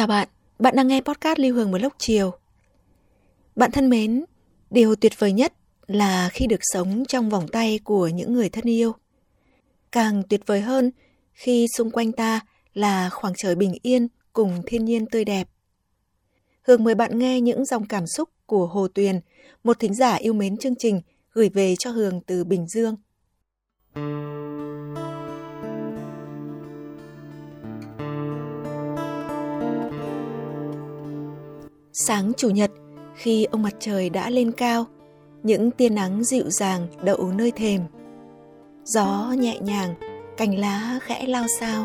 Chào bạn, bạn đang nghe podcast Lưu Hương Blog chiều. Bạn thân mến, điều tuyệt vời nhất là khi được sống trong vòng tay của những người thân yêu. Càng tuyệt vời hơn khi xung quanh ta là khoảng trời bình yên cùng thiên nhiên tươi đẹp. Hương mời bạn nghe những dòng cảm xúc của Hồ Tuyền, một thính giả yêu mến chương trình gửi về cho Hương từ Bình Dương. Sáng Chủ nhật, khi ông mặt trời đã lên cao, những tia nắng dịu dàng đậu nơi thềm. Gió nhẹ nhàng, cành lá khẽ lao sao.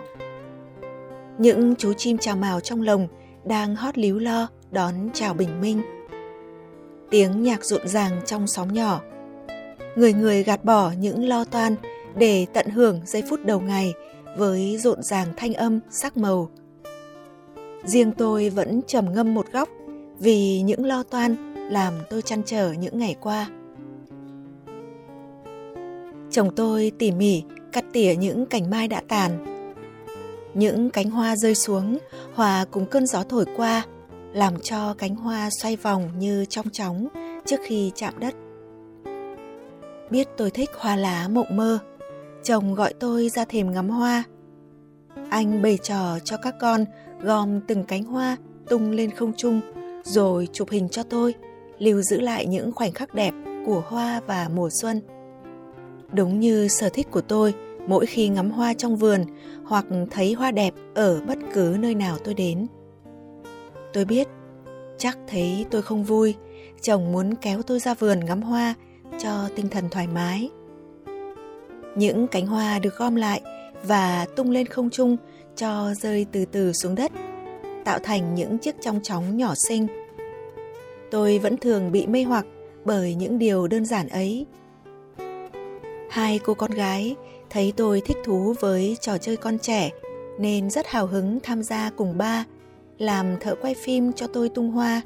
Những chú chim chào mào trong lồng đang hót líu lo đón chào bình minh. Tiếng nhạc rộn ràng trong xóm nhỏ. Người người gạt bỏ những lo toan để tận hưởng giây phút đầu ngày với rộn ràng thanh âm sắc màu. Riêng tôi vẫn trầm ngâm một góc vì những lo toan làm tôi chăn trở những ngày qua. Chồng tôi tỉ mỉ cắt tỉa những cành mai đã tàn. Những cánh hoa rơi xuống hòa cùng cơn gió thổi qua, làm cho cánh hoa xoay vòng như trong chóng trước khi chạm đất. Biết tôi thích hoa lá mộng mơ, chồng gọi tôi ra thềm ngắm hoa. Anh bày trò cho các con gom từng cánh hoa tung lên không trung rồi chụp hình cho tôi, lưu giữ lại những khoảnh khắc đẹp của hoa và mùa xuân. Đúng như sở thích của tôi, mỗi khi ngắm hoa trong vườn hoặc thấy hoa đẹp ở bất cứ nơi nào tôi đến. Tôi biết, chắc thấy tôi không vui, chồng muốn kéo tôi ra vườn ngắm hoa cho tinh thần thoải mái. Những cánh hoa được gom lại và tung lên không trung cho rơi từ từ xuống đất tạo thành những chiếc trong chóng nhỏ xinh. Tôi vẫn thường bị mê hoặc bởi những điều đơn giản ấy. Hai cô con gái thấy tôi thích thú với trò chơi con trẻ nên rất hào hứng tham gia cùng ba làm thợ quay phim cho tôi tung hoa.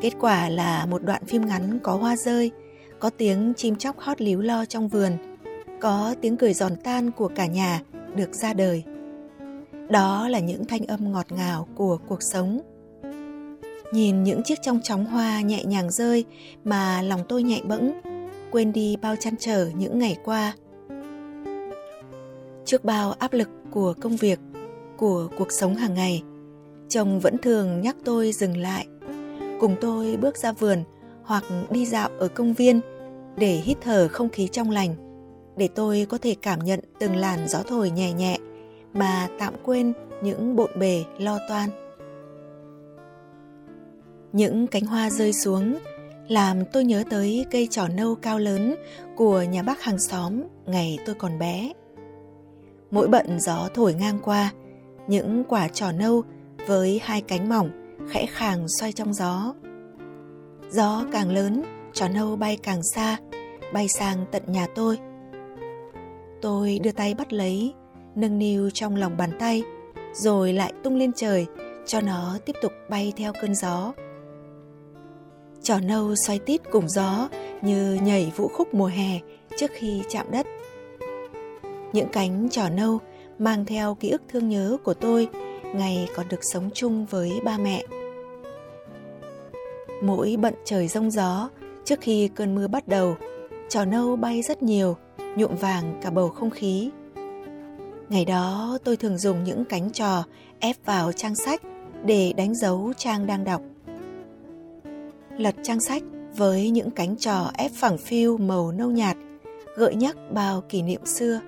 Kết quả là một đoạn phim ngắn có hoa rơi, có tiếng chim chóc hót líu lo trong vườn, có tiếng cười giòn tan của cả nhà được ra đời đó là những thanh âm ngọt ngào của cuộc sống. Nhìn những chiếc trong chóng hoa nhẹ nhàng rơi mà lòng tôi nhạy bẫng, quên đi bao chăn trở những ngày qua. Trước bao áp lực của công việc, của cuộc sống hàng ngày, chồng vẫn thường nhắc tôi dừng lại, cùng tôi bước ra vườn hoặc đi dạo ở công viên để hít thở không khí trong lành, để tôi có thể cảm nhận từng làn gió thổi nhẹ nhẹ mà tạm quên những bộn bề, lo toan. Những cánh hoa rơi xuống làm tôi nhớ tới cây trò nâu cao lớn của nhà bác hàng xóm ngày tôi còn bé. Mỗi bận gió thổi ngang qua, những quả trò nâu với hai cánh mỏng khẽ khàng xoay trong gió. Gió càng lớn, trò nâu bay càng xa, bay sang tận nhà tôi. Tôi đưa tay bắt lấy nâng niu trong lòng bàn tay, rồi lại tung lên trời cho nó tiếp tục bay theo cơn gió. Trò nâu xoay tít cùng gió như nhảy vũ khúc mùa hè trước khi chạm đất. Những cánh trò nâu mang theo ký ức thương nhớ của tôi ngày còn được sống chung với ba mẹ. Mỗi bận trời rông gió, trước khi cơn mưa bắt đầu, trò nâu bay rất nhiều, nhuộm vàng cả bầu không khí Ngày đó tôi thường dùng những cánh trò ép vào trang sách để đánh dấu trang đang đọc. Lật trang sách với những cánh trò ép phẳng phiu màu nâu nhạt, gợi nhắc bao kỷ niệm xưa.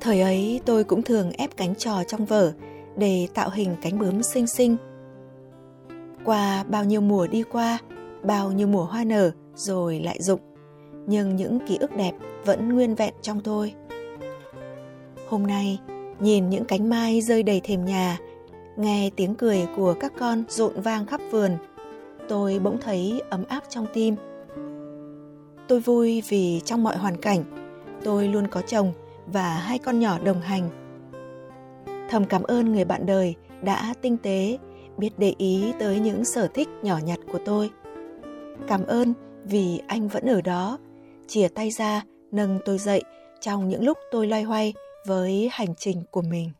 Thời ấy tôi cũng thường ép cánh trò trong vở để tạo hình cánh bướm xinh xinh. Qua bao nhiêu mùa đi qua, bao nhiêu mùa hoa nở rồi lại rụng nhưng những ký ức đẹp vẫn nguyên vẹn trong tôi hôm nay, nhìn những cánh mai rơi đầy thềm nhà, nghe tiếng cười của các con rộn vang khắp vườn, tôi bỗng thấy ấm áp trong tim. Tôi vui vì trong mọi hoàn cảnh, tôi luôn có chồng và hai con nhỏ đồng hành. Thầm cảm ơn người bạn đời đã tinh tế, biết để ý tới những sở thích nhỏ nhặt của tôi. Cảm ơn vì anh vẫn ở đó chìa tay ra, nâng tôi dậy trong những lúc tôi loay hoay với hành trình của mình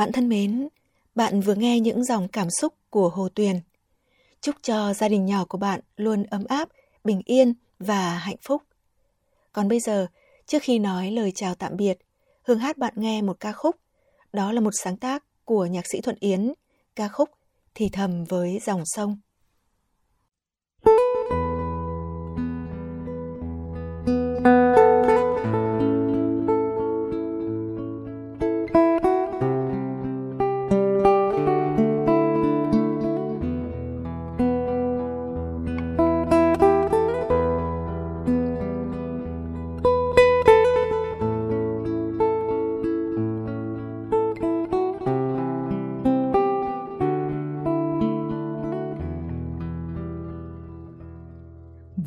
Bạn thân mến, bạn vừa nghe những dòng cảm xúc của Hồ Tuyền. Chúc cho gia đình nhỏ của bạn luôn ấm áp, bình yên và hạnh phúc. Còn bây giờ, trước khi nói lời chào tạm biệt, Hương hát bạn nghe một ca khúc. Đó là một sáng tác của nhạc sĩ Thuận Yến, ca khúc Thì thầm với dòng sông.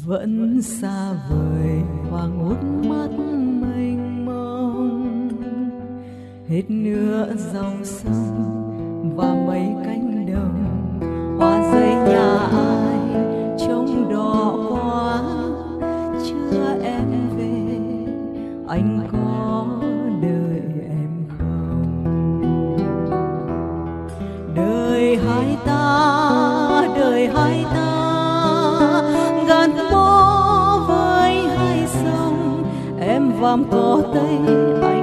Vẫn xa vời hoàng hốt mắt mênh mông. Hết nửa dòng sông và mấy cánh đồng, hoa rơi nhà ai? Làm cỏ tây anh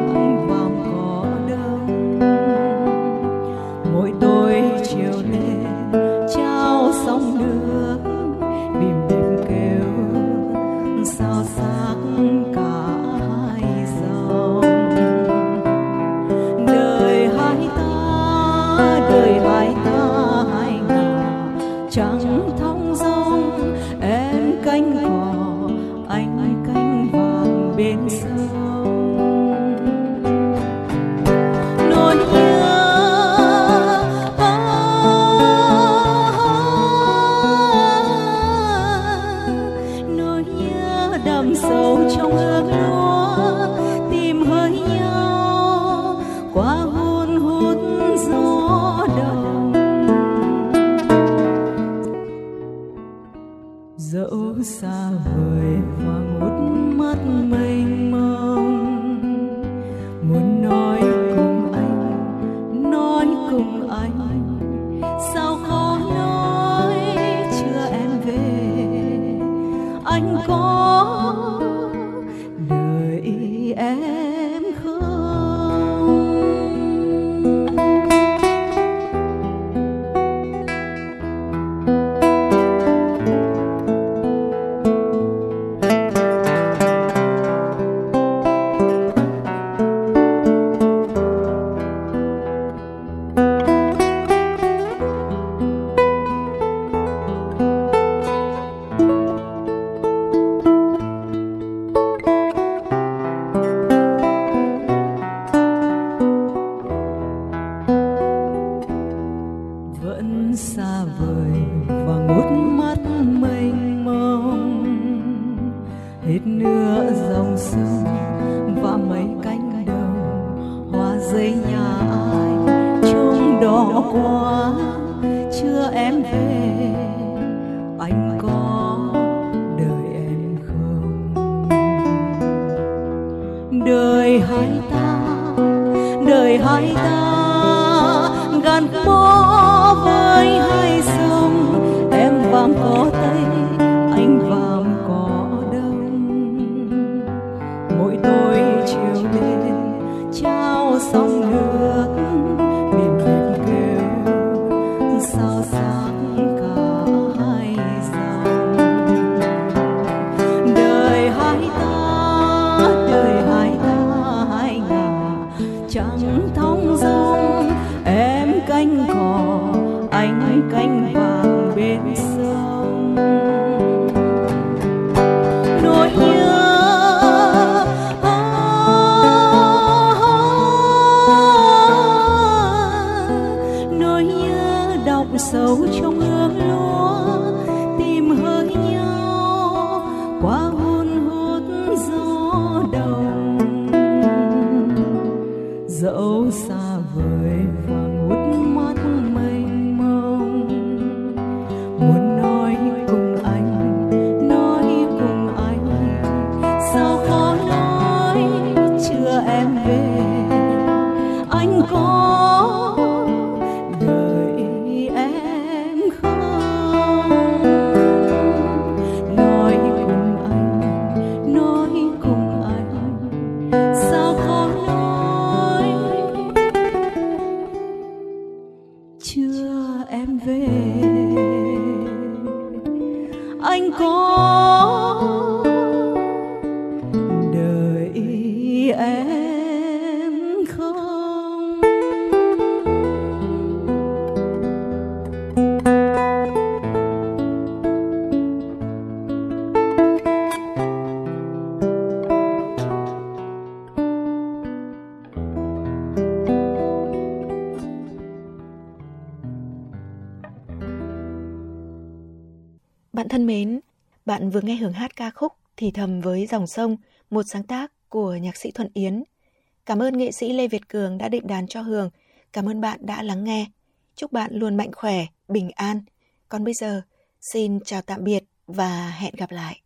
dẫu xa vời và ngút mắt mênh mông. Đỏ quá, chưa em về. Anh có đợi em không? Đời hai ta, đời hai ta cánh cò anh cánh vàng bên sông. Bạn thân mến, bạn vừa nghe hưởng hát ca khúc Thì thầm với dòng sông, một sáng tác của nhạc sĩ Thuận Yến. Cảm ơn nghệ sĩ Lê Việt Cường đã định đàn cho Hường. Cảm ơn bạn đã lắng nghe. Chúc bạn luôn mạnh khỏe, bình an. Còn bây giờ, xin chào tạm biệt và hẹn gặp lại.